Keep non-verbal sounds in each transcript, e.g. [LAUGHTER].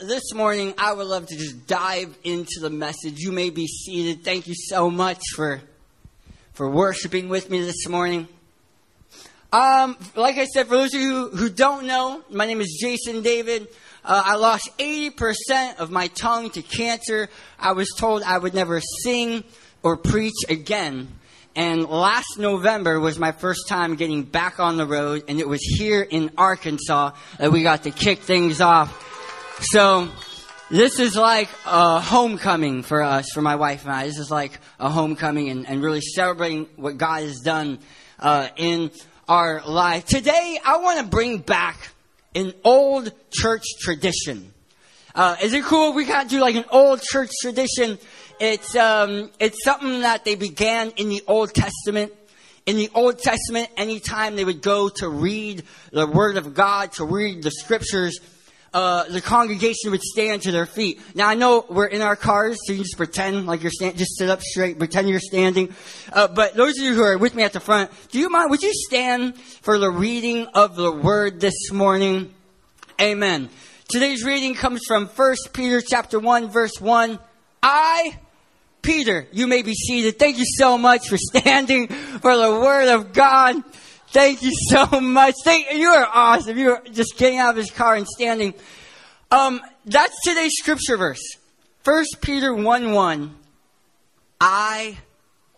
this morning I would love to just dive into the message. You may be seated. Thank you so much for for worshiping with me this morning. Um, like I said, for those of you who don't know, my name is Jason David. Uh, I lost 80% of my tongue to cancer. I was told I would never sing or preach again. And last November was my first time getting back on the road, and it was here in Arkansas that we got to kick things off. So, this is like a homecoming for us, for my wife and I. This is like a homecoming and, and really celebrating what God has done uh, in our life. Today, I want to bring back an old church tradition. Uh, is it cool? We got to do like an old church tradition it's, um, it's something that they began in the Old Testament. In the Old Testament, anytime they would go to read the Word of God, to read the Scriptures, uh, the congregation would stand to their feet. Now I know we're in our cars, so you just pretend like you're standing, just sit up straight, pretend you're standing. Uh, but those of you who are with me at the front, do you mind, would you stand for the reading of the Word this morning? Amen. Today's reading comes from 1 Peter chapter 1 verse 1. I Peter, you may be seated. Thank you so much for standing for the Word of God. Thank you so much. Thank, you are awesome. You are just getting out of his car and standing. Um, that's today's scripture verse. First Peter 1 1. I,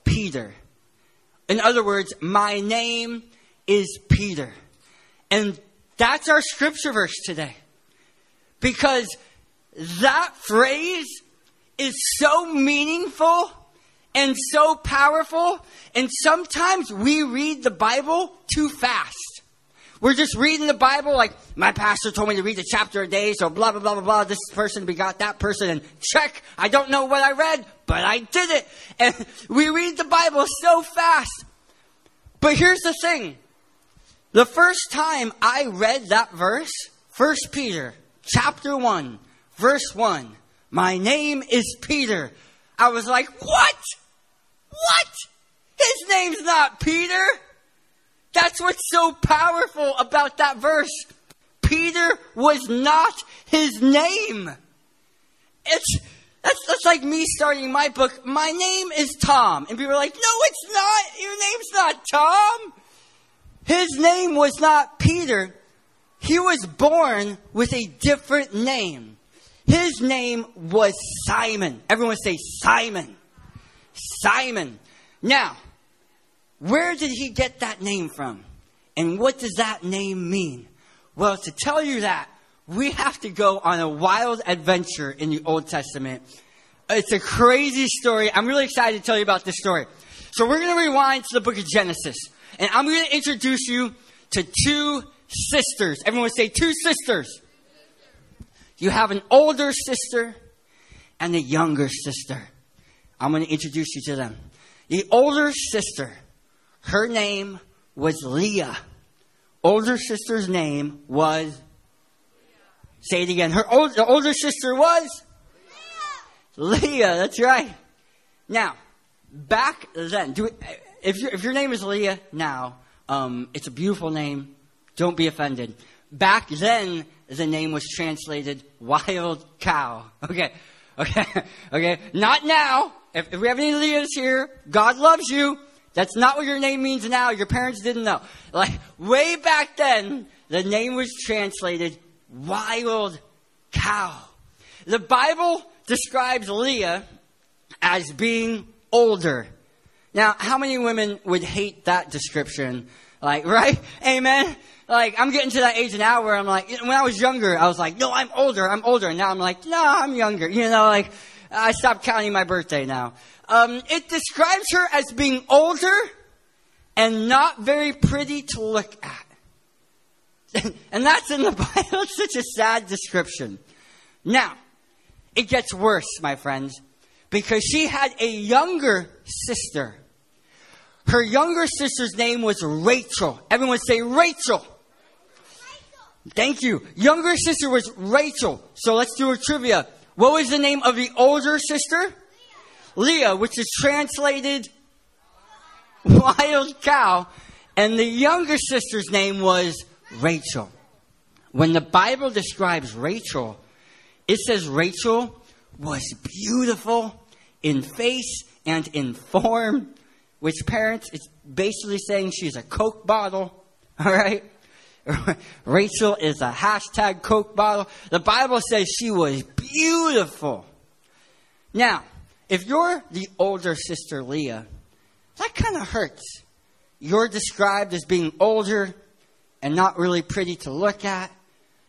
Peter. In other words, my name is Peter. And that's our scripture verse today. Because that phrase is so meaningful and so powerful. And sometimes we read the Bible too fast. We're just reading the Bible like my pastor told me to read a chapter a day, so blah blah blah blah blah. This person begot that person, and check. I don't know what I read, but I did it. [LAUGHS] And we read the Bible so fast. But here's the thing: the first time I read that verse, First Peter chapter one, verse one, my name is Peter. I was like, What? What? His name's not Peter. That's what's so powerful about that verse. Peter was not his name. It's that's, that's like me starting my book. My name is Tom. And people are like, no, it's not. Your name's not Tom. His name was not Peter. He was born with a different name. His name was Simon. Everyone say Simon. Simon. Now, where did he get that name from? And what does that name mean? Well, to tell you that, we have to go on a wild adventure in the Old Testament. It's a crazy story. I'm really excited to tell you about this story. So we're going to rewind to the book of Genesis. And I'm going to introduce you to two sisters. Everyone say two sisters. You have an older sister and a younger sister. I'm going to introduce you to them. The older sister, her name was Leah. Older sister's name was. Say it again. Her old, the older sister was Leah. Leah. That's right. Now, back then, do, if your if your name is Leah now, um, it's a beautiful name. Don't be offended. Back then, the name was translated wild cow. [LAUGHS] Okay. Okay. Okay. Not now. If, if we have any Leahs here, God loves you. That's not what your name means now. Your parents didn't know. Like, way back then, the name was translated wild cow. The Bible describes Leah as being older. Now, how many women would hate that description? Like, [LAUGHS] right? Amen? like I'm getting to that age now where I'm like, when I was younger, I was like, no, I'm older, I'm older. And now I'm like, no, I'm younger. You know, like I stopped counting my birthday now. Um, it describes her as being older and not very pretty to look at. [LAUGHS] and that's in the [LAUGHS] Bible. Such a sad description. Now, it gets worse, my friends, because she had a younger sister. Her younger sister's name was Rachel. Everyone say Rachel. Thank you. Younger sister was Rachel. So let's do a trivia. What was the name of the older sister? Leah, which is translated wild cow. And the younger sister's name was Rachel. When the Bible describes Rachel, it says Rachel was beautiful in face and in form, which parents, it's basically saying she's a Coke bottle, [LAUGHS] all right? [LAUGHS] Rachel is a hashtag Coke bottle. The Bible says she was beautiful. Now, if you're the older sister Leah, that kind of hurts. You're described as being older and not really pretty to look at.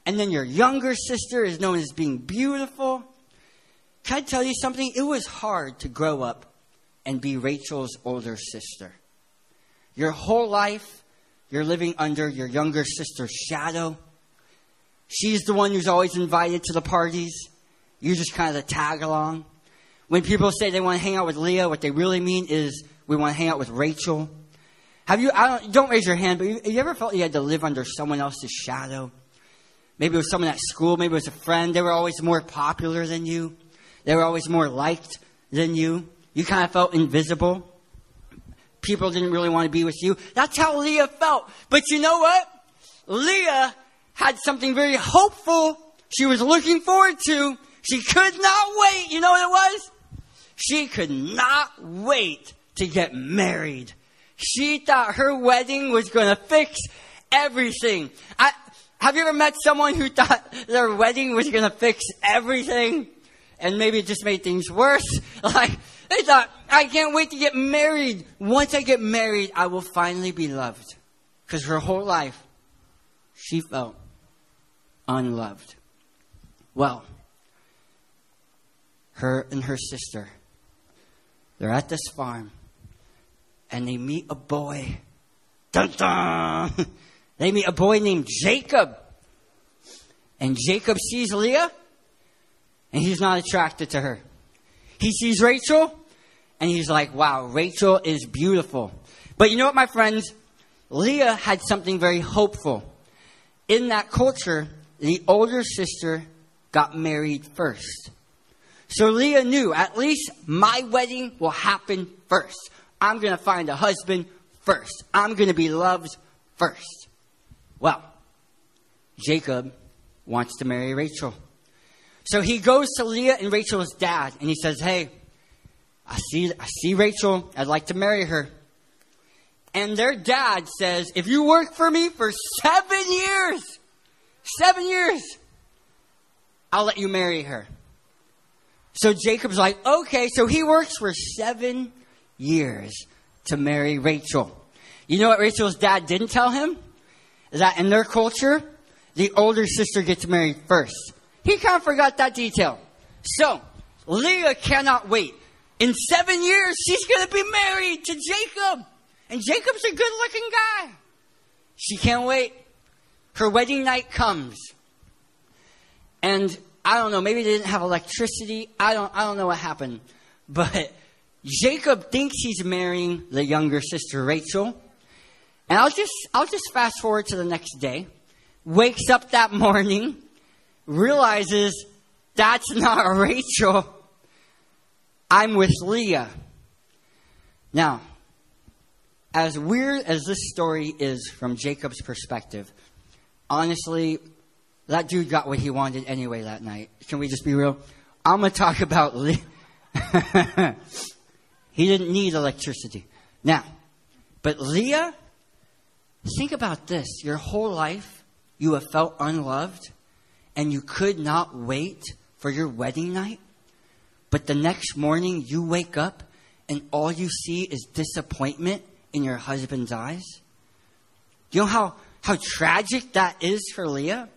And then your younger sister is known as being beautiful. Can I tell you something? It was hard to grow up and be Rachel's older sister. Your whole life, you're living under your younger sister's shadow. She's the one who's always invited to the parties. You're just kind of the tag along. When people say they want to hang out with Leah, what they really mean is we want to hang out with Rachel. Have you, I don't, don't raise your hand, but you, you ever felt you had to live under someone else's shadow? Maybe it was someone at school, maybe it was a friend. They were always more popular than you. They were always more liked than you. You kind of felt invisible. People didn't really want to be with you. That's how Leah felt. But you know what? Leah had something very hopeful she was looking forward to. She could not wait. You know what it was? She could not wait to get married. She thought her wedding was going to fix everything. I, have you ever met someone who thought their wedding was going to fix everything? And maybe it just made things worse? [LAUGHS] Like, they thought, I can't wait to get married. Once I get married, I will finally be loved. Because her whole life, she felt unloved. Well, her and her sister, they're at this farm and they meet a boy. Dun dun! [LAUGHS] They meet a boy named Jacob. And Jacob sees Leah and he's not attracted to her. He sees Rachel and he's like, wow, Rachel is beautiful. But you know what, my friends? Leah had something very hopeful. In that culture, the older sister got married first. So Leah knew at least my wedding will happen first. I'm going to find a husband first. I'm going to be loved first. Well, Jacob wants to marry Rachel. So he goes to Leah and Rachel's dad and he says, Hey, I see, I see Rachel. I'd like to marry her. And their dad says, If you work for me for seven years, seven years, I'll let you marry her. So Jacob's like, Okay, so he works for seven years to marry Rachel. You know what Rachel's dad didn't tell him? That in their culture, the older sister gets married first. He kind of forgot that detail. So, Leah cannot wait. In seven years, she's going to be married to Jacob. And Jacob's a good looking guy. She can't wait. Her wedding night comes. And I don't know, maybe they didn't have electricity. I don't, I don't know what happened. But Jacob thinks he's marrying the younger sister Rachel. And I'll just, I'll just fast forward to the next day. Wakes up that [LAUGHS] morning, realizes that's not [LAUGHS] Rachel. I'm with Leah. Now, as weird as this story is from Jacob's perspective, honestly, that dude got what he wanted anyway that night. Can we just be real? I'm going to talk about Leah. [LAUGHS] He didn't need electricity. Now, but Leah, think about this. Your whole life, you have felt unloved, and you could not wait for your wedding night. But the next morning, you wake up, and all you see is disappointment in your husband's eyes. You know how, how tragic that is for Leah?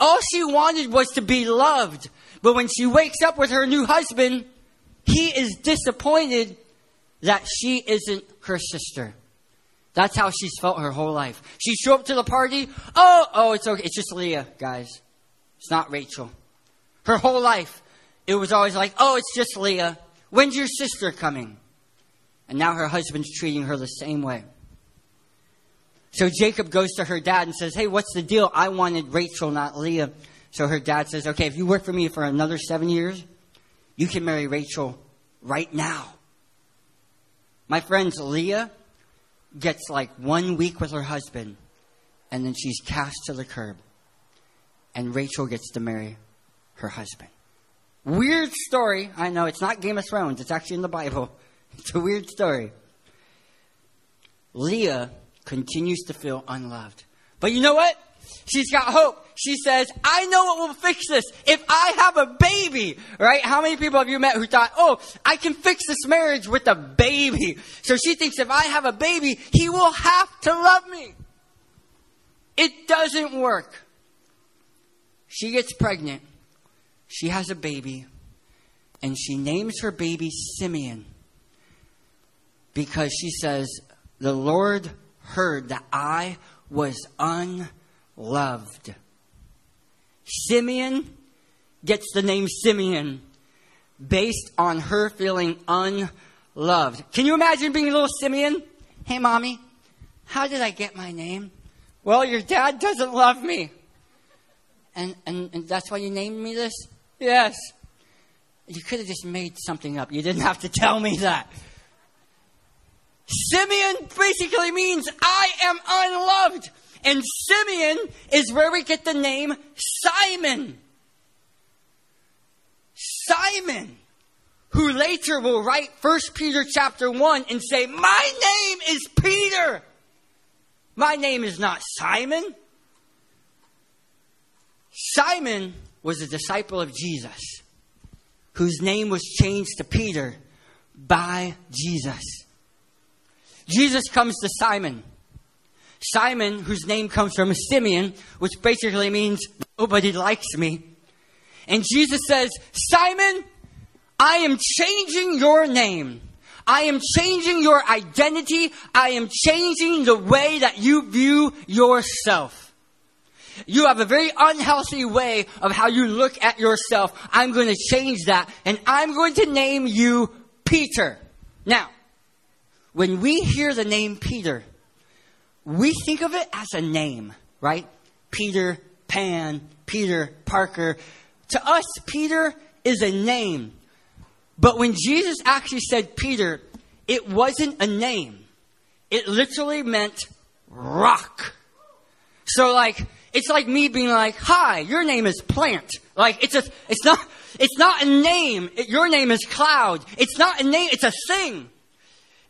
All she wanted was to be loved. But when she wakes up with her new husband, he is disappointed that she isn't her sister. That's how she's felt her whole life. She show up to the party. Oh, oh, it's okay. It's just Leah, guys. It's not Rachel. Her whole life, it was always like, oh, it's just Leah. When's your sister coming? And now her husband's treating her the same way. So Jacob goes to her dad and says, hey, what's the deal? I wanted Rachel, not Leah. So her dad says, okay, if you work for me for another seven years, you can marry Rachel right now. My friends, Leah gets like one week with her husband, and then she's cast to the curb. And Rachel gets to marry her husband. Weird story. I know it's not Game of Thrones, it's actually in the Bible. [LAUGHS] It's a weird story. Leah continues to feel unloved. But you know what? She's got hope. She says, I know what will fix this. If I have a baby, right? How many people have you met who thought, oh, I can fix this marriage with a baby? So she thinks if I have a baby, he will have to love me. It doesn't work. She gets pregnant. She has a baby. And she names her baby Simeon because she says, The Lord heard that I was unloved. Simeon gets the name Simeon based on her feeling unloved. Can you imagine being a little Simeon? Hey, mommy, how did I get my name? Well, your dad doesn't love me. And, and, and that's why you named me this? Yes. You could have just made something up. You didn't have to tell me that. Simeon basically means I am unloved. And Simeon is where we get the name Simon. Simon, who later will write 1 Peter chapter 1 and say, My name is Peter. My name is not Simon. Simon was a disciple of Jesus, whose name was changed to Peter by Jesus. Jesus comes to Simon. Simon, whose name comes from Simeon, which basically means nobody likes me. And Jesus says, Simon, I am changing your name. I am changing your identity. I am changing the way that you view yourself. You have a very unhealthy way of how you look at yourself. I'm going to change that and I'm going to name you Peter. Now, when we hear the name Peter, we think of it as a name, right? Peter Pan, Peter Parker. To us, Peter is a name. But when Jesus actually said Peter, it wasn't a name. It literally meant rock. So like, it's like me being like, hi, your name is plant. Like, it's a, it's not, it's not a name. It, your name is cloud. It's not a name, it's a thing.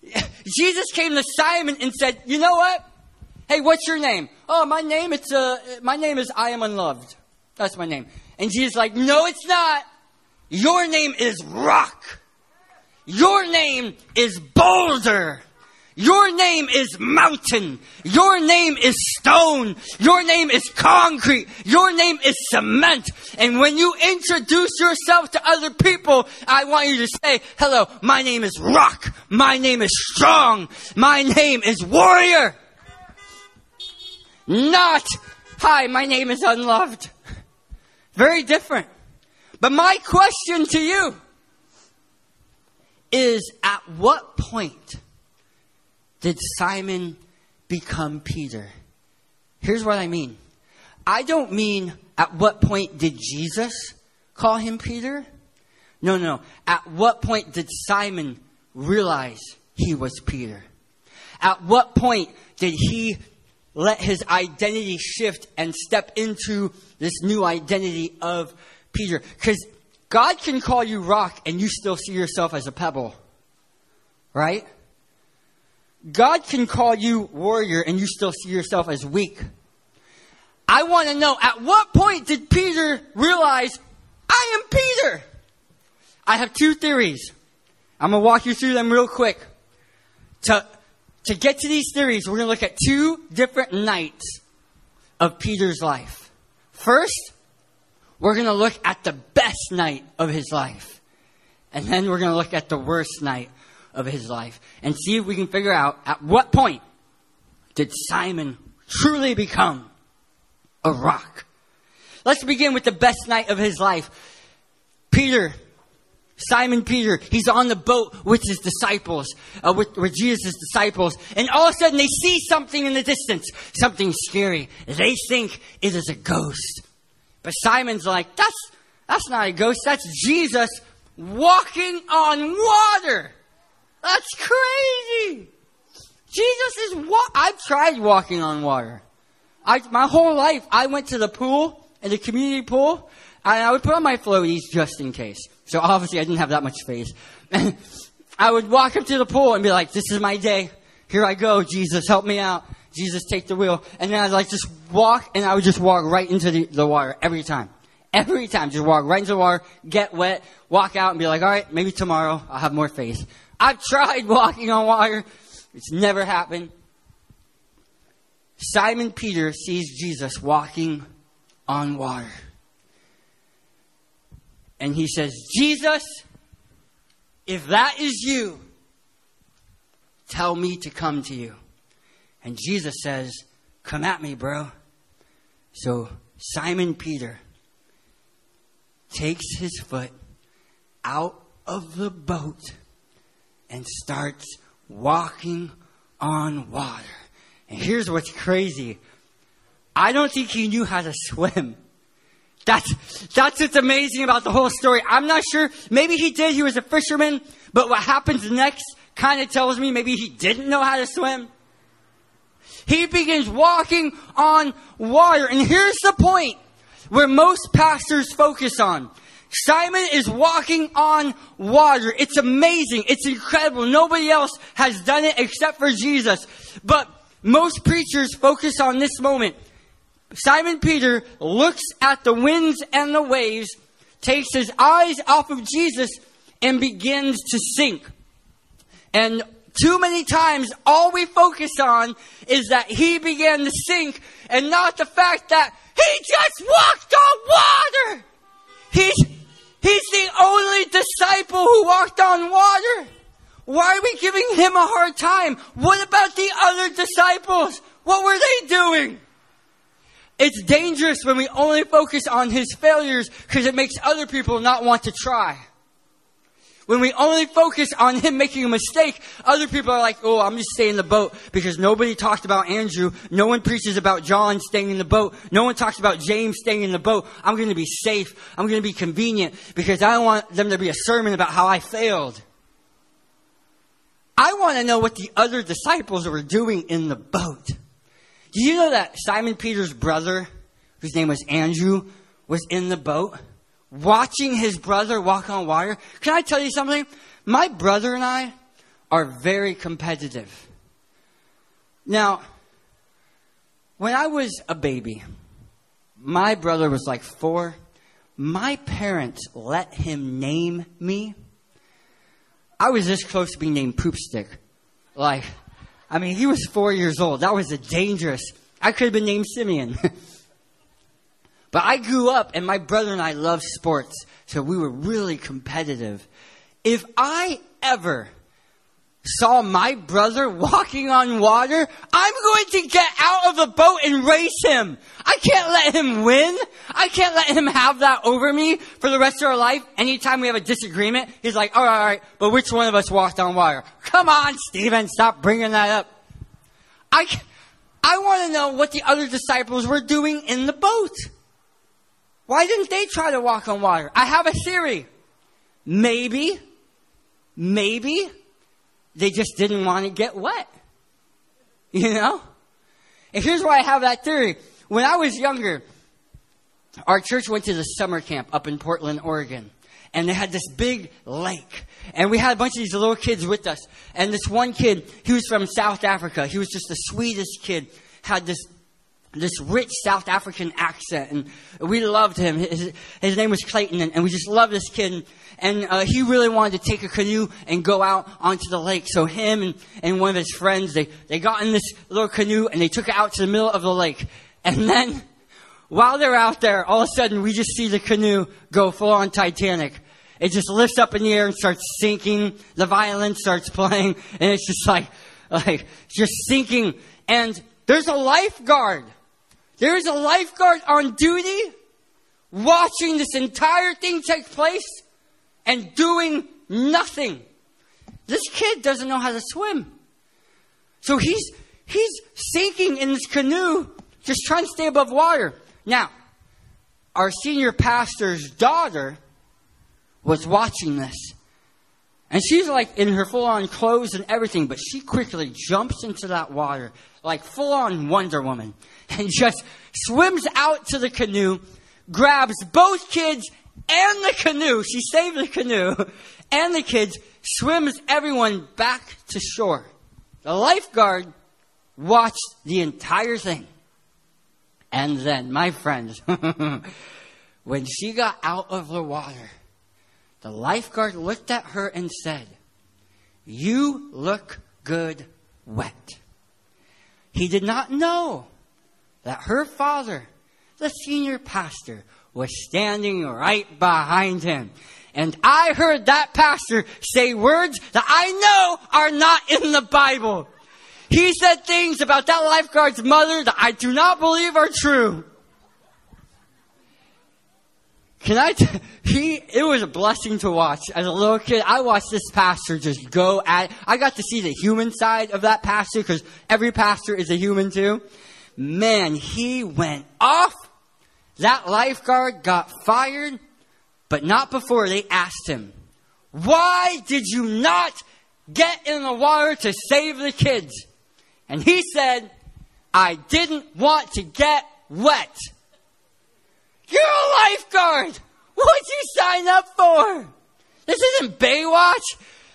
[LAUGHS] Jesus came to Simon and said, you know what? Hey, what's your name? Oh, my name, it's, uh, my name is I am unloved. That's my name. And Jesus like, no, it's not. Your name is rock. Your name is boulder. Your name is mountain. Your name is stone. Your name is concrete. Your name is cement. And when you introduce yourself to other people, I want you to say, hello, my name is rock. My name is strong. My name is warrior. Not, hi, my name is unloved. Very different. But my question to you is at what point did Simon become Peter? Here's what I mean. I don't mean at what point did Jesus call him Peter? No, no. At what point did Simon realize he was Peter? At what point did he let his identity shift and step into this new identity of Peter. Because God can call you rock and you still see yourself as a pebble. Right? God can call you warrior and you still see yourself as weak. I want to know at what point did Peter realize, I am Peter? I have two theories. I'm going to walk you through them real quick. To, to get to these theories, we're going to look at two different nights of Peter's life. First, we're going to look at the best night of his life. And then we're going to look at the worst night of his life and see if we can figure out at what point did Simon truly become a rock. Let's begin with the best night of his life. Peter, Simon Peter, he's on the boat with his disciples, uh, with, with Jesus' disciples, and all of a sudden they see something in the distance, something scary. They think it is a ghost. But Simon's like, that's, that's not a ghost. That's Jesus walking on water. That's crazy. Jesus is wa- I've tried walking on water. I, my whole life, I went to the pool, in the community pool, And I would put on my floaties just in case. So obviously I didn't have that much faith. [LAUGHS] And I would walk up to the pool and be like, this is my day. Here I go. Jesus, help me out. Jesus, take the wheel. And then I'd like just walk and I would just walk right into the, the water every time. Every time. Just walk right into the water, get wet, walk out and be like, all right, maybe tomorrow I'll have more faith. I've tried walking on water. It's never happened. Simon Peter sees Jesus walking on water. And he says, Jesus, if that is you, tell me to come to you. And Jesus says, Come at me, bro. So Simon Peter takes his foot out of the boat and starts walking on water. And here's what's crazy. I don't think he knew how to swim. That's, that's what's amazing about the whole story. I'm not sure. Maybe he did. He was a fisherman. But what happens next kind of tells me maybe he didn't know how to swim. He begins walking on water. And here's the point where most pastors focus on. Simon is walking on water. It's amazing. It's incredible. Nobody else has done it except for Jesus. But most preachers focus on this moment. Simon Peter looks at the winds and the waves, takes his eyes off of Jesus, and begins to sink. And too many times, all we focus on is that he began to sink and not the fact that he just walked on water. He's, he's the only disciple who walked on water. Why are we giving him a hard time? What about the other disciples? What were they doing? It's dangerous when we only focus on his failures because it makes other people not want to try. When we only focus on him making a mistake, other people are like, oh, I'm just staying in the boat because nobody talked about Andrew. No one preaches about John staying in the boat. No one talks about James staying in the boat. I'm going to be safe. I'm going to be convenient because I don't want them to be a sermon about how I failed. I want to know what the other disciples were doing in the boat. Do you know that Simon Peter's brother, whose name was Andrew, was in the boat? Watching his brother walk on water. Can I tell you something? My brother and I are very competitive. Now, when I was a baby, my brother was like four. My parents let him name me. I was this close to being named Poopstick. Like, I mean, he was four years old. That was a dangerous. I could have been named Simeon. [LAUGHS] But I grew up and my brother and I loved sports, so we were really competitive. If I ever saw my brother walking on water, I'm going to get out of the boat and race him. I can't let him win. I can't let him have that over me for the rest of our life. Anytime we have a disagreement, he's like, all right, all right, but which one of us walked on water? Come on, Stephen, stop bringing that up. I, I want to know what the other disciples were doing in the boat. Why didn't they try to walk on water? I have a theory. Maybe, maybe they just didn't want to get wet. You know? And here's why I have that theory. When I was younger, our church went to the summer camp up in Portland, Oregon. And they had this big lake. And we had a bunch of these little kids with us. And this one kid, he was from South Africa. He was just the sweetest kid. Had this this rich South African accent, and we loved him. His, his name was Clayton, and, and, we just loved this kid. And uh, he really wanted to take a canoe and go out onto the lake. So him and, and one of his friends, they, they got in this little canoe and they took it out to the middle of the lake. And then, while they're out there, all of a sudden we just see the canoe go full on Titanic. It just lifts up in the air and starts sinking. The violin starts playing, and it's just like, like just sinking. And there's a lifeguard there is a lifeguard on duty watching this entire thing take place and doing nothing. This kid doesn't know how to swim. So he's, he's sinking in this canoe, just trying to stay above water. Now, our senior pastor's daughter was watching this. And she's like in her full on clothes and everything, but she quickly jumps into that water like full on Wonder Woman [LAUGHS] and just swims out to the canoe, grabs both kids and the canoe. She saved the canoe [LAUGHS] and the kids, swims everyone back to shore. The lifeguard watched the entire thing. And then, my friends, [LAUGHS] when she got out of the water, the lifeguard looked at her and said, You look good wet. He did not know that her father, the senior pastor, was standing right behind him. And I heard that pastor say words that I know are not in the Bible. He said things about that lifeguard's mother that I do not believe are true. Can I? T- [LAUGHS] he. It was a blessing to watch as a little kid. I watched this pastor just go at. I got to see the human side of that pastor because every pastor is a human too. Man, he went off. That lifeguard got fired, but not before they asked him, "Why did you not get in the water to save the kids?" And he said, "I didn't want to get wet." You're a lifeguard. What'd you sign up for? This isn't Baywatch.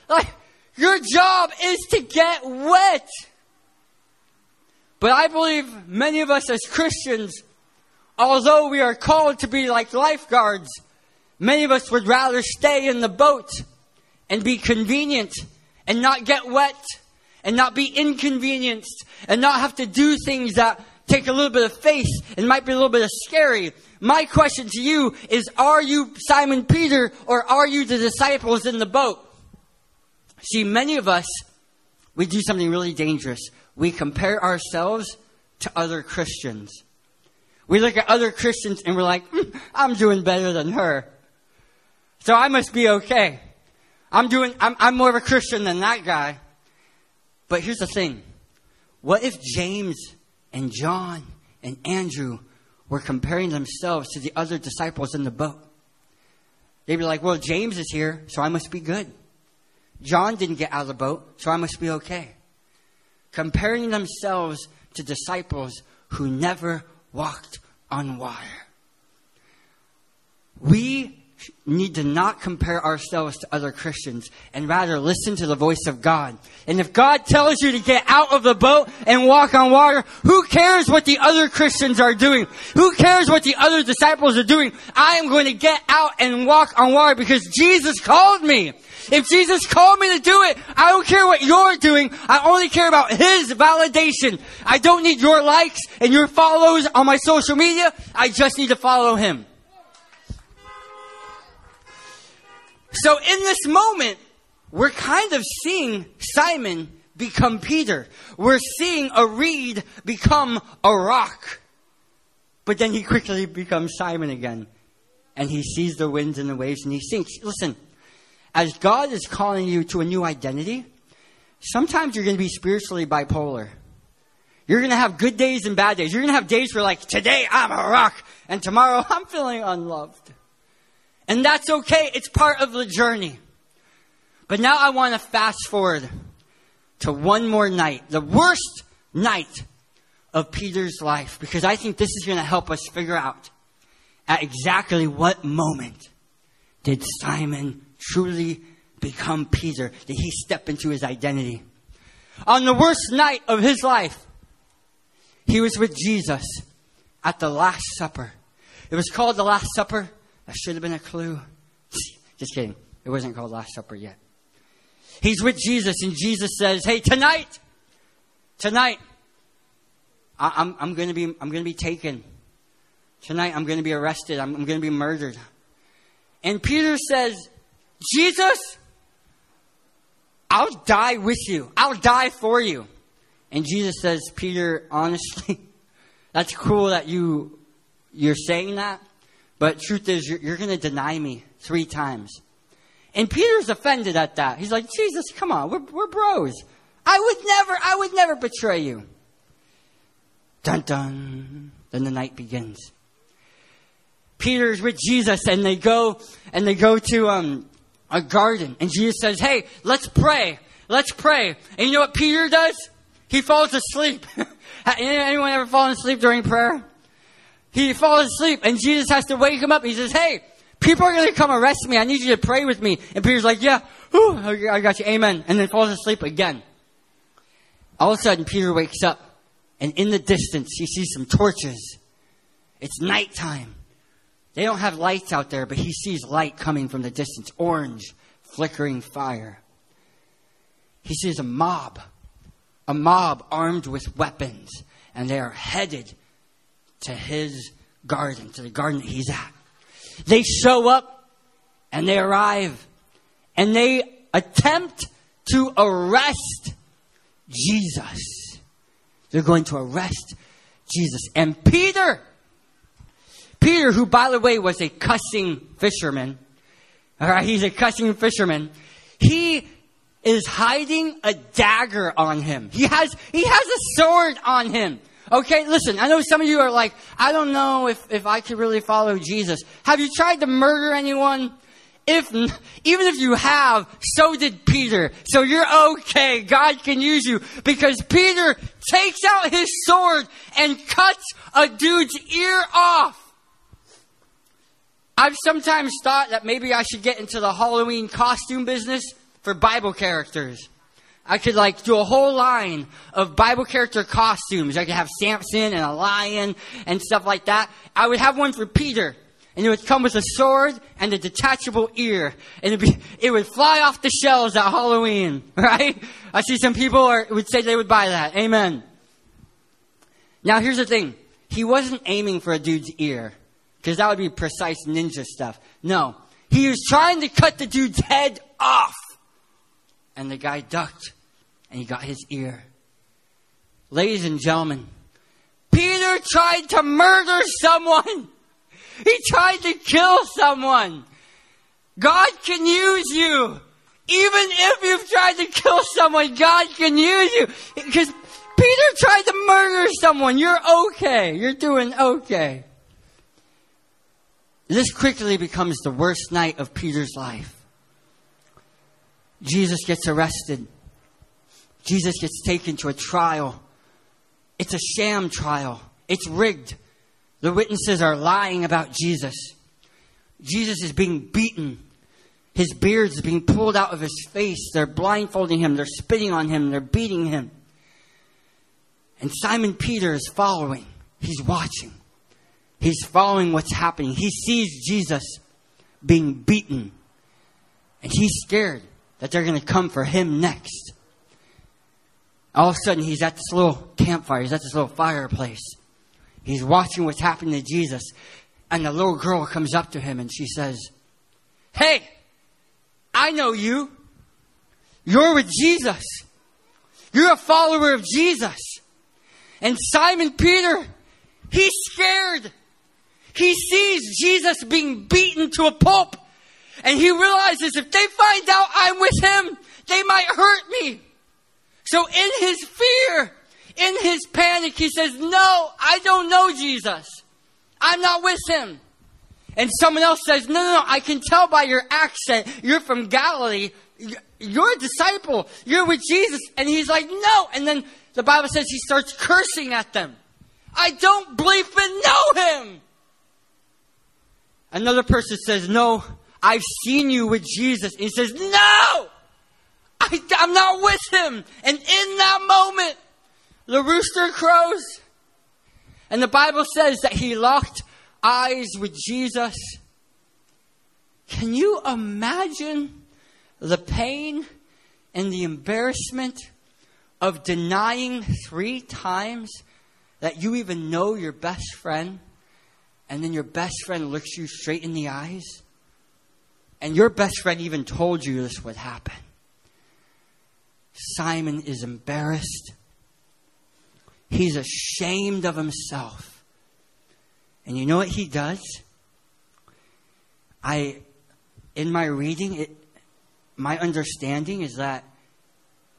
Like, your job is to get wet. But I believe many of us as Christians, although we are called to be like lifeguards, many of us would rather stay in the boat and be convenient and not get wet and not be inconvenienced and not have to do things that take a little bit of faith and might be a little bit of scary. My question to you is, are you Simon Peter or are you the disciples in the boat? See, many of us, we do something really dangerous. We compare ourselves to other Christians. We look at other Christians and we're like, mm, I'm doing better than her. So I must be okay. I'm doing, I'm, I'm more of a Christian than that guy. But here's the thing. What if James and John and Andrew were comparing themselves to the other disciples in the boat. They'd be like, well, James is here, so I must be good. John didn't get out of the boat, so I must be okay. Comparing themselves to disciples who never walked on water. We need to not compare ourselves to other Christians and rather listen to the voice of God. And if God tells you to get out of the boat and walk on water, who cares what the other Christians are doing? Who cares what the other disciples are doing? I am going to get out and walk on water because Jesus called me. If Jesus called me to do it, I don't care what you're doing. I only care about His validation. I don't need your likes and your follows on my social media. I just need to follow Him. So in this moment, we're kind of seeing Simon become Peter. We're seeing a reed become a rock. But then he quickly becomes Simon again. And he sees the winds and the waves and he sinks. Listen, as God is calling you to a new identity, sometimes you're going to be spiritually bipolar. You're going to have good days and bad days. You're going to have days where like, today I'm a rock and tomorrow I'm feeling unloved. And that's okay. It's part of the journey. But now I want to fast forward to one more night, the worst night of Peter's life, because I think this is going to help us figure out at exactly what moment did Simon truly become Peter? Did he step into his identity? On the worst night of his life, he was with Jesus at the Last Supper. It was called the Last Supper that should have been a clue. [LAUGHS] Just kidding. It wasn't called Last Supper yet. He's with Jesus, and Jesus says, Hey, tonight, tonight, I, am I'm, I'm going to be, I'm going to be taken. Tonight, I'm going to be arrested. I'm, I'm going to be murdered. And Peter says, Jesus, I'll die with you. I'll die for you. And Jesus says, Peter, honestly, [LAUGHS] that's cool that you, you're saying that. But truth is, you're, you're going to deny me three times. And Peter's offended at that. He's like, Jesus, come on, we're, we're bros. I would never, I would never betray you. Dun dun. Then the night begins. Peter's with Jesus and they go, and they go to, um, a garden. And Jesus says, hey, let's pray. Let's pray. And you know what Peter does? He falls asleep. [LAUGHS] Anyone ever fallen asleep during prayer? He falls asleep and Jesus has to wake him up. He says, Hey, people are going to come arrest me. I need you to pray with me. And Peter's like, Yeah, whew, I got you. Amen. And then falls asleep again. All of a sudden, Peter wakes up and in the distance, he sees some torches. It's nighttime. They don't have lights out there, but he sees light coming from the distance orange, flickering fire. He sees a mob, a mob armed with weapons, and they are headed to his garden, to the garden that he's at. They show up and they arrive and they attempt to arrest Jesus. They're going to arrest Jesus. And Peter, Peter, who by the way was a cussing fisherman, all right, he's a cussing fisherman. He is hiding a dagger on him. He has, he has a sword on him. Okay, listen, I know some of you are like, I don't know if, if I could really follow Jesus. Have you tried to murder anyone? If, even if you have, so did Peter. So you're okay. God can use you because Peter takes out his sword and cuts a dude's ear off. I've sometimes thought that maybe I should get into the Halloween costume business for Bible characters. I could like do a whole line of Bible character costumes. I could have Samson and a lion and stuff like that. I would have one for Peter. And it would come with a sword and a detachable ear. And it'd be, it would fly off the shelves at Halloween, [LAUGHS] right? I see some people are, would say they would buy that. Amen. Now here's the thing. He wasn't aiming for a dude's ear. Because that would be precise ninja stuff. No. He was trying to cut the dude's head off. And the guy ducked and he got his ear. Ladies and gentlemen, Peter tried to murder someone. He tried to kill someone. God can use you. Even if you've tried to kill someone, God can use you. Because Peter tried to murder someone. You're okay. You're doing okay. This quickly becomes the worst night of Peter's life. Jesus gets arrested. Jesus gets taken to a trial. It's a sham trial. It's rigged. The witnesses are lying about Jesus. Jesus is being beaten. His beard is being pulled out of his face. They're blindfolding him. They're spitting on him. They're beating him. And Simon Peter is following. He's watching. He's following what's happening. He sees Jesus being beaten. And he's scared that they're going to come for him next. All of a sudden, he's at this little campfire. He's at this little fireplace. He's watching what's happening to Jesus. And the little girl comes up to him and she says, Hey, I know you. You're with Jesus. You're a follower of Jesus. And Simon Peter, he's scared. He sees Jesus being beaten to a pulp. And he realizes if they find out I'm with him, they might hurt me. So in his fear, in his panic, he says, No, I don't know Jesus. I'm not with him. And someone else says, No, no, no, I can tell by your accent. You're from Galilee. You're a disciple. You're with Jesus. And he's like, No. And then the Bible says he starts cursing at them. I don't believe and know him. Another person says, No, I've seen you with Jesus. And he says, No! I, I'm not with him. And in that moment, the rooster crows. And the Bible says that he locked eyes with Jesus. Can you imagine the pain and the embarrassment of denying three times that you even know your best friend? and then your best friend looks you straight in the eyes, and your best friend even told you this would happen. Simon is embarrassed. He's ashamed of himself. And you know what he does? I, in my reading, it, my understanding is that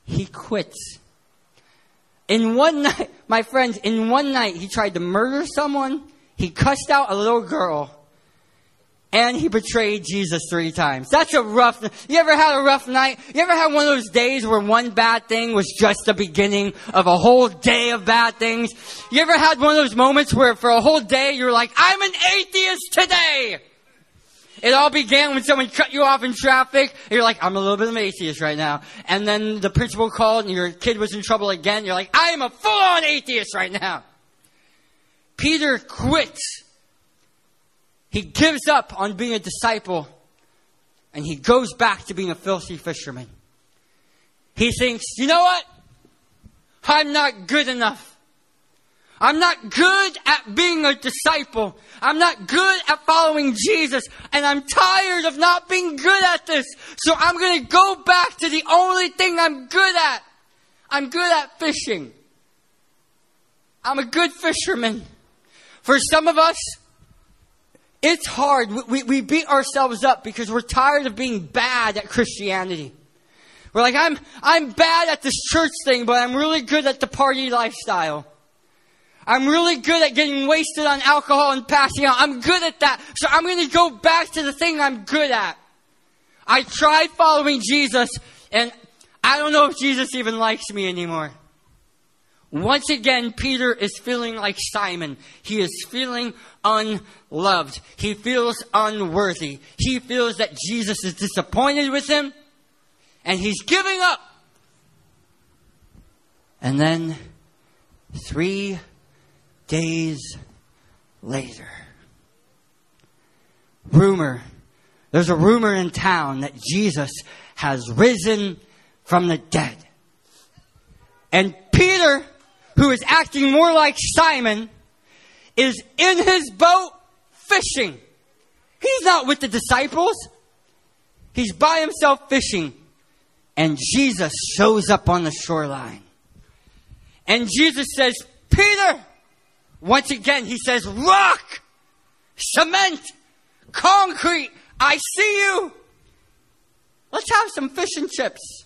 he quits. In one night, [LAUGHS] my friends, in one night, he tried to murder someone he cussed out a little girl. And he betrayed Jesus three times. That's a rough, you ever had a rough night? You ever had one of those days where one bad thing was just the beginning of a whole day of bad things? You ever had one of those moments where for a whole day you're like, I'm an atheist today? It all began when someone cut you off in traffic. You're like, I'm a little bit of an atheist right now. And then the principal called and your kid was in trouble again. You're like, I am a full on atheist right now. Peter quits he gives up on being a disciple and he goes back to being a filthy fisherman. He thinks, you know what? I'm not good enough. I'm not good at being a disciple. I'm not good at following Jesus. And I'm tired of not being good at this. So I'm going to go back to the only thing I'm good at. I'm good at fishing. I'm a good fisherman. For some of us, it's hard. We, we beat ourselves up because we're tired of being bad at Christianity. We're like, I'm, I'm bad at this church thing, but I'm really good at the party lifestyle. I'm really good at getting wasted on alcohol and passing out. I'm good at that. So I'm going to go back to the thing I'm good at. I tried following Jesus and I don't know if Jesus even likes me anymore. Once again, Peter is feeling like Simon. He is feeling unloved. He feels unworthy. He feels that Jesus is disappointed with him and he's giving up. And then three days later, rumor, there's a rumor in town that Jesus has risen from the dead. And Peter who is acting more like Simon, is in his boat fishing. He's not with the disciples. He's by himself fishing. And Jesus shows up on the shoreline. And Jesus says, Peter! Once again, he says, rock! Cement! Concrete! I see you! Let's have some fish and chips.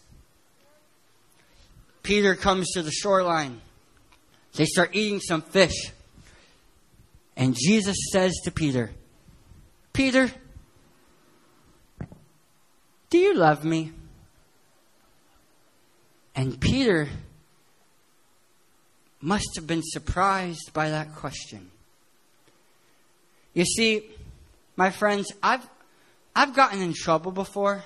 Peter comes to the shoreline. They start eating some fish. And Jesus says to Peter, Peter, do you love me? And Peter must have been surprised by that question. You see, my friends, I've, I've gotten in trouble before.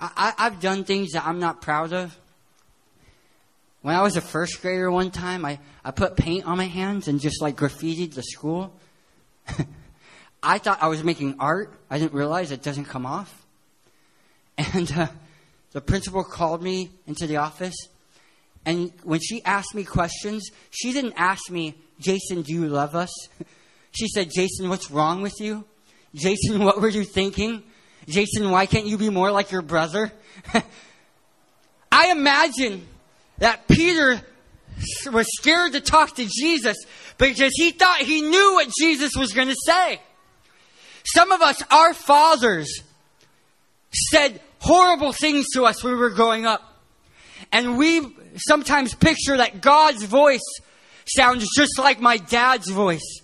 I, have done things that I'm not proud of. When I was a first grader one time, I, I put paint on my hands and just like graffitied the school. [LAUGHS] I thought I was making art. I didn't realize it doesn't come off. [LAUGHS] And uh, the principal called me into the office. And when she asked me questions, she didn't ask me, Jason, do you love us? [LAUGHS] She said, Jason, what's wrong with you? Jason, what were you thinking? Jason, why can't you be more like your brother? I imagine that Peter was scared to talk to Jesus because he thought he knew what Jesus was going to say. Some of us, our fathers, said horrible things to us when we were growing up. And we sometimes picture that God's voice sounds just like my dad's voice.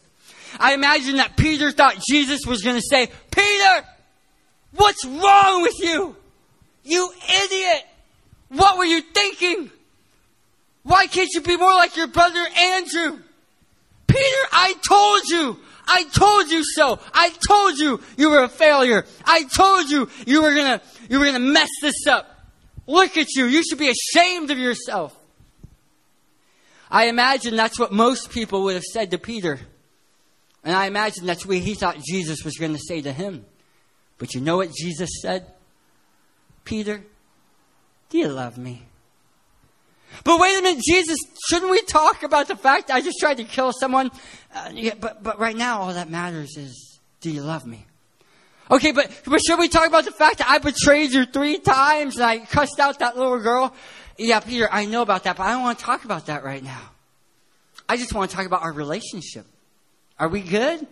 I imagine that Peter thought Jesus was going to say, Peter, what's wrong with you? You idiot! What were you thinking? Why can't you be more like your brother Andrew? Peter, I told you. I told you so. I told you you were a failure. I told you you were gonna, you were gonna mess this up. Look at you. You should be ashamed of yourself. I imagine that's what most people would have said to Peter. And I imagine that's what he thought Jesus was going to say to him. But you know what Jesus said? Peter, do you love me? But wait a minute, Jesus, shouldn't we talk about the fact that I just tried to kill someone? Uh, yeah, but, but right now, all that matters is, do you love me? Okay, but, but should we talk about the fact that I betrayed you three times and I cussed out that little girl? Yeah, Peter, I know about that, but I don't want to talk about that right now. I just want to talk about our relationship. Are we good?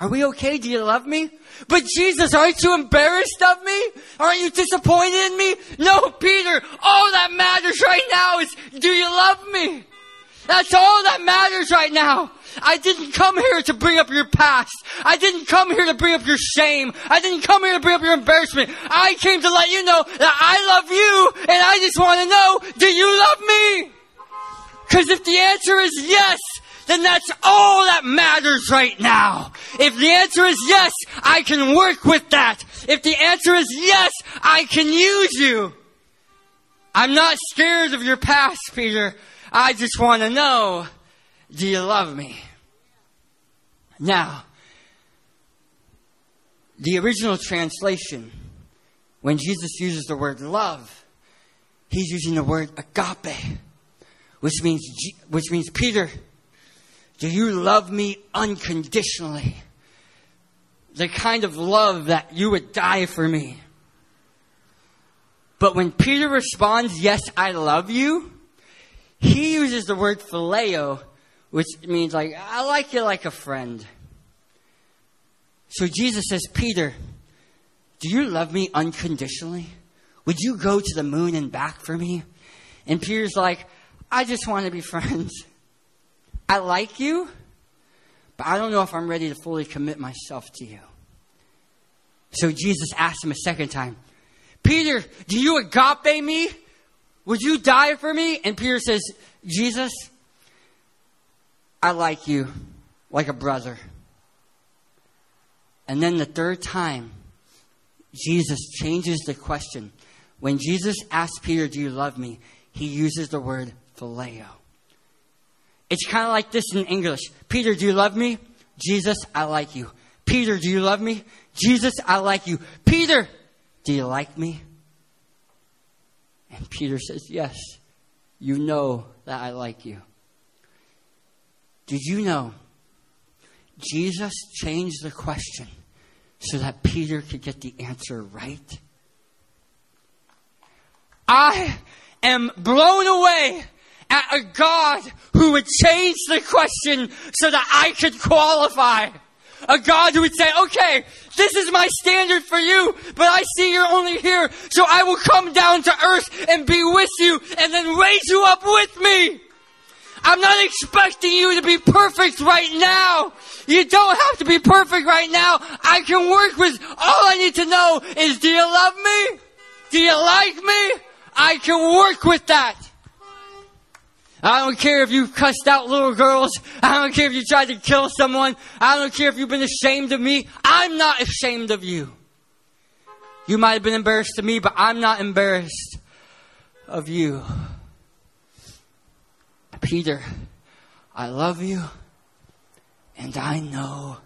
Are we okay? Do you love me? But Jesus, aren't you embarrassed of me? Aren't you disappointed in me? No, Peter, all that matters right now is, do you love me? That's all that matters right now. I didn't come here to bring up your past. I didn't come here to bring up your shame. I didn't come here to bring up your embarrassment. I came to let you know that I love you and I just want to know, do you love me? Cause if the answer is yes, then that's all that matters right now. If the answer is yes, I can work with that. If the answer is yes, I can use you. I'm not scared of your past, Peter. I just want to know, do you love me? Now, the original translation, when Jesus uses the word love, he's using the word agape, which means, which means Peter, do you love me unconditionally? The kind of love that you would die for me. But when Peter responds, yes, I love you, he uses the word phileo, which means like, I like you like a friend. So Jesus says, Peter, do you love me unconditionally? Would you go to the moon and back for me? And Peter's like, I just want to be friends. I like you, but I don't know if I'm ready to fully commit myself to you. So Jesus asked him a second time, Peter, do you agape me? Would you die for me? And Peter says, Jesus, I like you like a brother. And then the third time, Jesus changes the question. When Jesus asks Peter, Do you love me? he uses the word phileo. It's kind of like this in English Peter, do you love me? Jesus, I like you. Peter, do you love me? Jesus, I like you. Peter, do you like me? And Peter says, Yes, you know that I like you. Did you know Jesus changed the question so that Peter could get the answer right? I am blown away at a God who would change the question so that I could qualify. A God who would say, okay, this is my standard for you, but I see you're only here, so I will come down to earth and be with you and then raise you up with me. I'm not expecting you to be perfect right now. You don't have to be perfect right now. I can work with, all I need to know is, do you love me? Do you like me? I can work with that. I don't care if you've cussed out little girls. I don't care if you tried to kill someone. I don't care if you've been ashamed of me. I'm not ashamed of you. You might have been embarrassed of me, but I'm not embarrassed of you. Peter, I love you, and I know,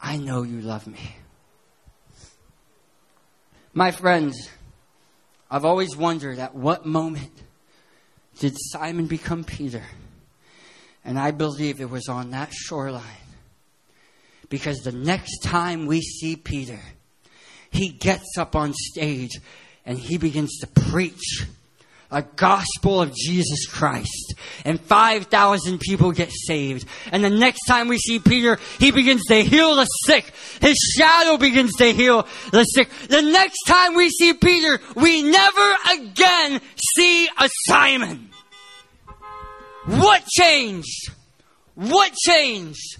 I know you love me. My friends, I've always wondered at what moment did Simon become Peter? And I believe it was on that shoreline. Because the next time we see Peter, he gets up on stage and he begins to preach a gospel of Jesus Christ. And 5,000 people get saved. And the next time we see Peter, he begins to heal the sick. His shadow begins to heal the sick. The next time we see Peter, we never again see a Simon. What changed? What changed?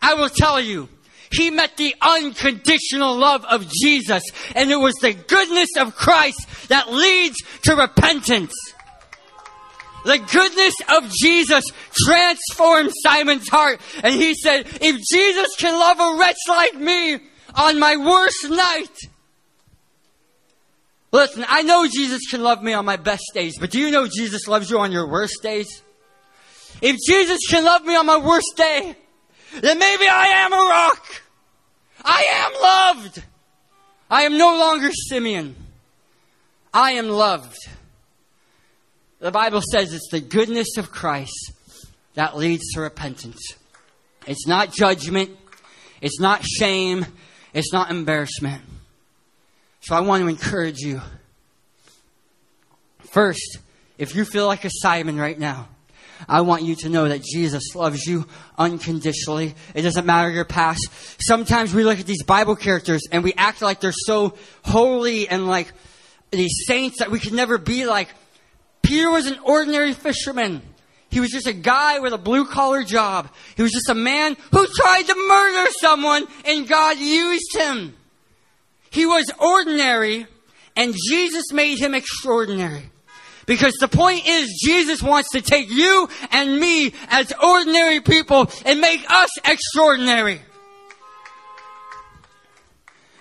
I will tell you. He met the unconditional love of Jesus, and it was the goodness of Christ that leads to repentance. The goodness of Jesus transformed Simon's heart, and he said, If Jesus can love a wretch like me on my worst night, Listen, I know Jesus can love me on my best days, but do you know Jesus loves you on your worst days? If Jesus can love me on my worst day, then maybe I am a rock. I am loved. I am no longer Simeon. I am loved. The Bible says it's the goodness of Christ that leads to repentance. It's not judgment. It's not shame. It's not embarrassment. So I want to encourage you. First, if you feel like a Simon right now, I want you to know that Jesus loves you unconditionally. It doesn't matter your past. Sometimes we look at these Bible characters and we act like they're so holy and like these saints that we could never be like. Peter was an ordinary fisherman. He was just a guy with a blue collar job. He was just a man who tried to murder someone and God used him. He was ordinary and Jesus made him extraordinary. Because the point is, Jesus wants to take you and me as ordinary people and make us extraordinary.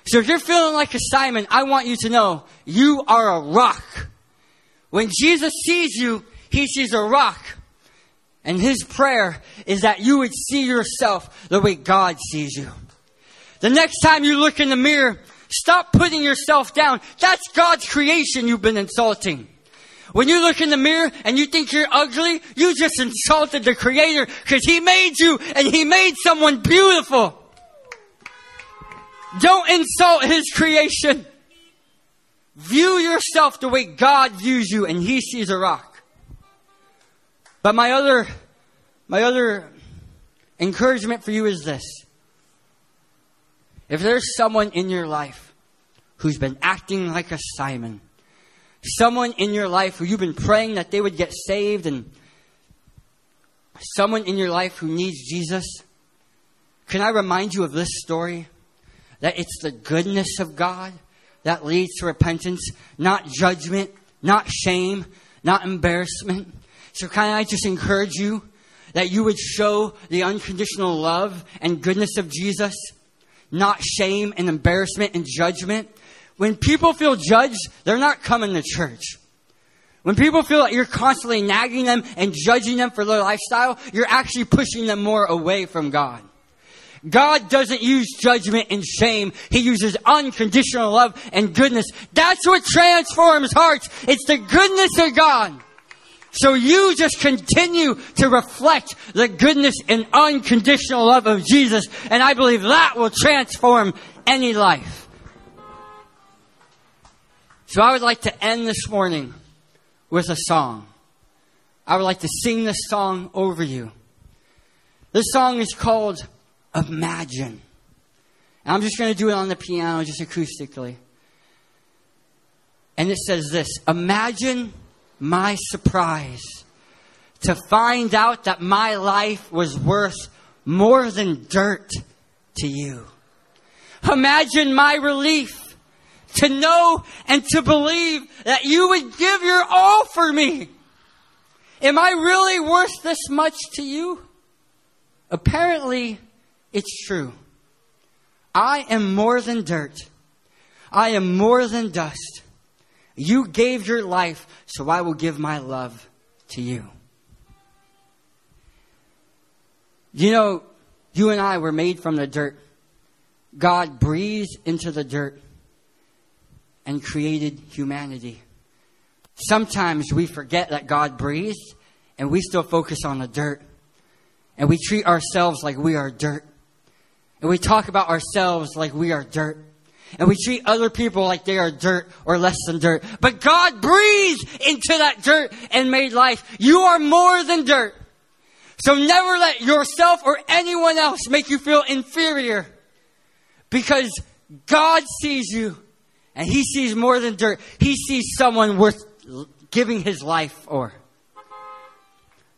So if you're feeling like a Simon, I want you to know you are a rock. When Jesus sees you, he sees a rock. And his prayer is that you would see yourself the way God sees you. The next time you look in the mirror, stop putting yourself down. That's God's creation you've been insulting. When you look in the mirror and you think you're ugly, you just insulted the creator because he made you and he made someone beautiful. Don't insult his creation. View yourself the way God views you and he sees a rock. But my other, my other encouragement for you is this. If there's someone in your life who's been acting like a Simon, someone in your life who you've been praying that they would get saved and someone in your life who needs Jesus, can I remind you of this story? That it's the goodness of God that leads to repentance, not judgment, not shame, not embarrassment. So can I just encourage you that you would show the unconditional love and goodness of Jesus, not shame and embarrassment and judgment. When people feel judged, they're not coming to church. When people feel like you're constantly nagging them and judging them for their lifestyle, you're actually pushing them more away from God. God doesn't use judgment and shame. He uses unconditional love and goodness. That's what transforms hearts. It's the goodness of God. So you just continue to reflect the goodness and unconditional love of Jesus. And I believe that will transform any life. So I would like to end this morning with a song. I would like to sing this song over you. This song is called Imagine. And I'm just going to do it on the piano, just acoustically. And it says this Imagine my surprise to find out that my life was worth more than dirt to you. Imagine my relief to know and to believe that you would give your all for me. Am I really worth this much to you? Apparently, it's true. I am more than dirt. I am more than dust. You gave your life, so I will give my love to you. You know, you and I were made from the dirt. God breathed into the dirt and created humanity. Sometimes we forget that God breathed and we still focus on the dirt. And we treat ourselves like we are dirt. And we talk about ourselves like we are dirt. And we treat other people like they are dirt or less than dirt. But God breathed into that dirt and made life. You are more than dirt. So never let yourself or anyone else make you feel inferior. Because God sees you and He sees more than dirt. He sees someone worth giving His life for.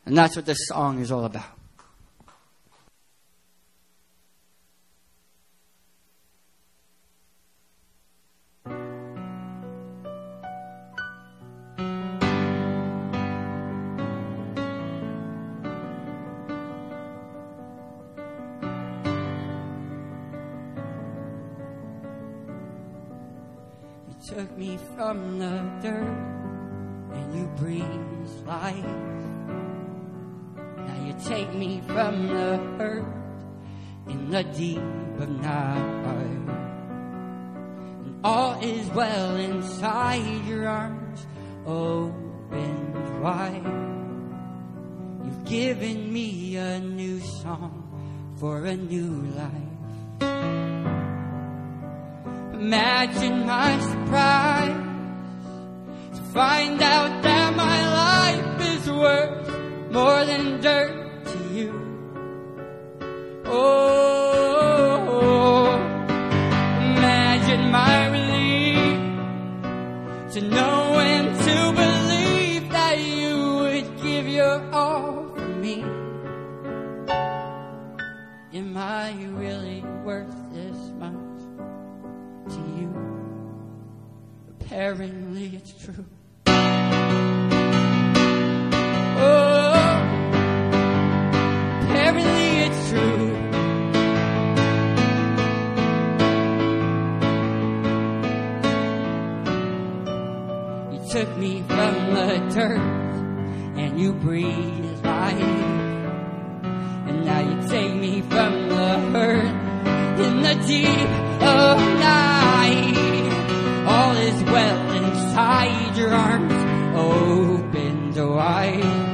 And that's what this song is all about. Took me from the dirt and you breathed life. Now you take me from the hurt in the deep of night. And all is well inside your arms opened wide. You've given me a new song for a new life. Imagine my surprise to find out that my life is worth more than dirt to you. Oh, imagine my relief to know and to believe that you would give your all for me. Am I really worth to you. Apparently, it's true. Oh, apparently, it's true. You took me from the dirt and you breathed life. And now you take me from the hurt in the deep of night. hold your arms opened wide.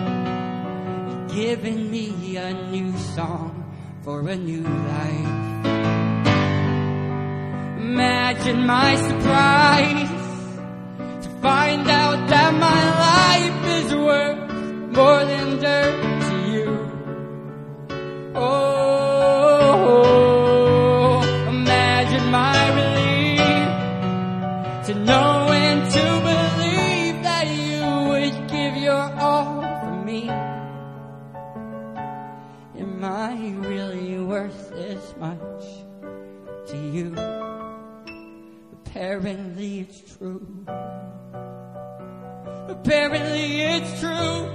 giving me a new song for a new life. Imagine my surprise to find out that my life is worth more than dirt. Apparently it's true. Apparently it's true.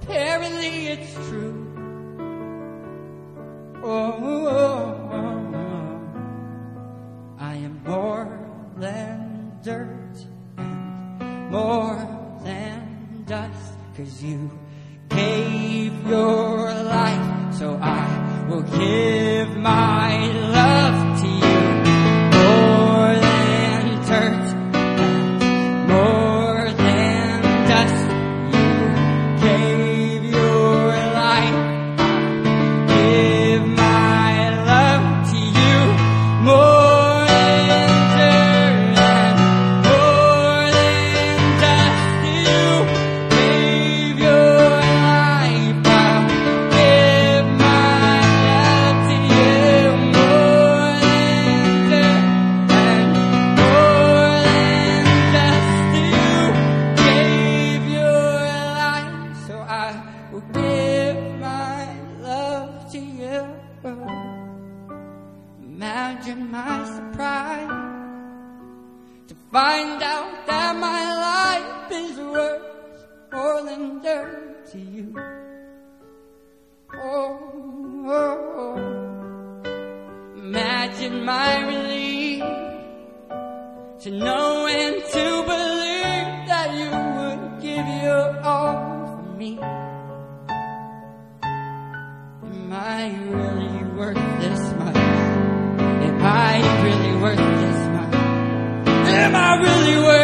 Apparently it's true. Oh. I really wait.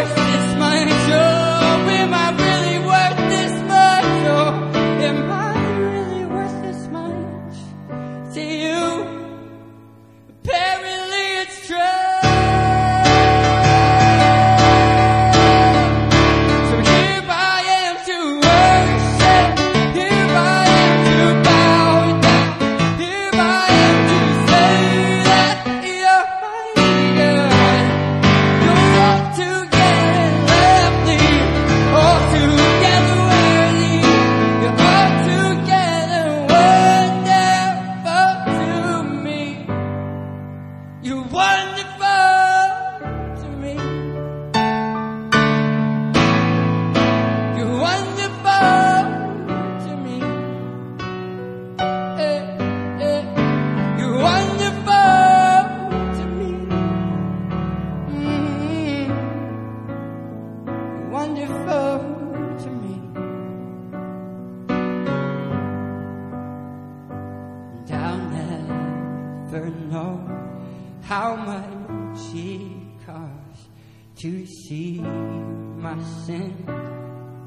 thousand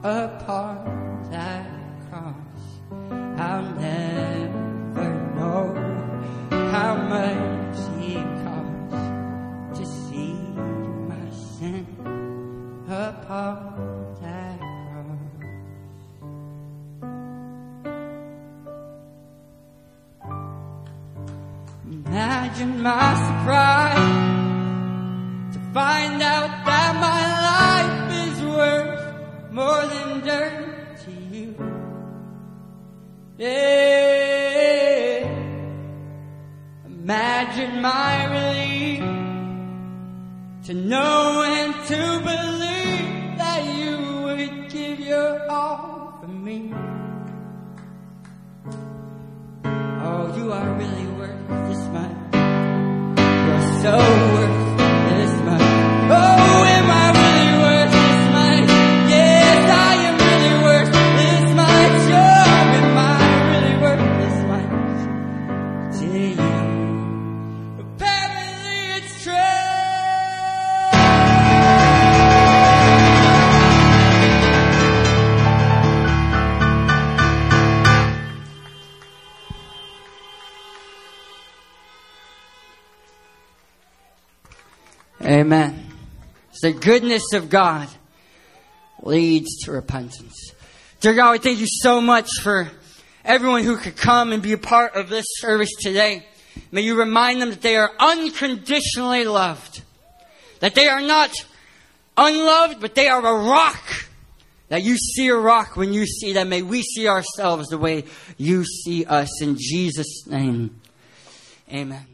apart I cross. I'll never know how much He cost to see my sin apart I cross. Imagine my surprise to find out that my more than dirt to you. Yeah. Imagine my relief to know and to believe that you would give your all for me. Oh, you are really worth this much. You're so worth The goodness of God leads to repentance. Dear God, we thank you so much for everyone who could come and be a part of this service today. May you remind them that they are unconditionally loved. That they are not unloved, but they are a rock. That you see a rock when you see them. May we see ourselves the way you see us. In Jesus' name, amen.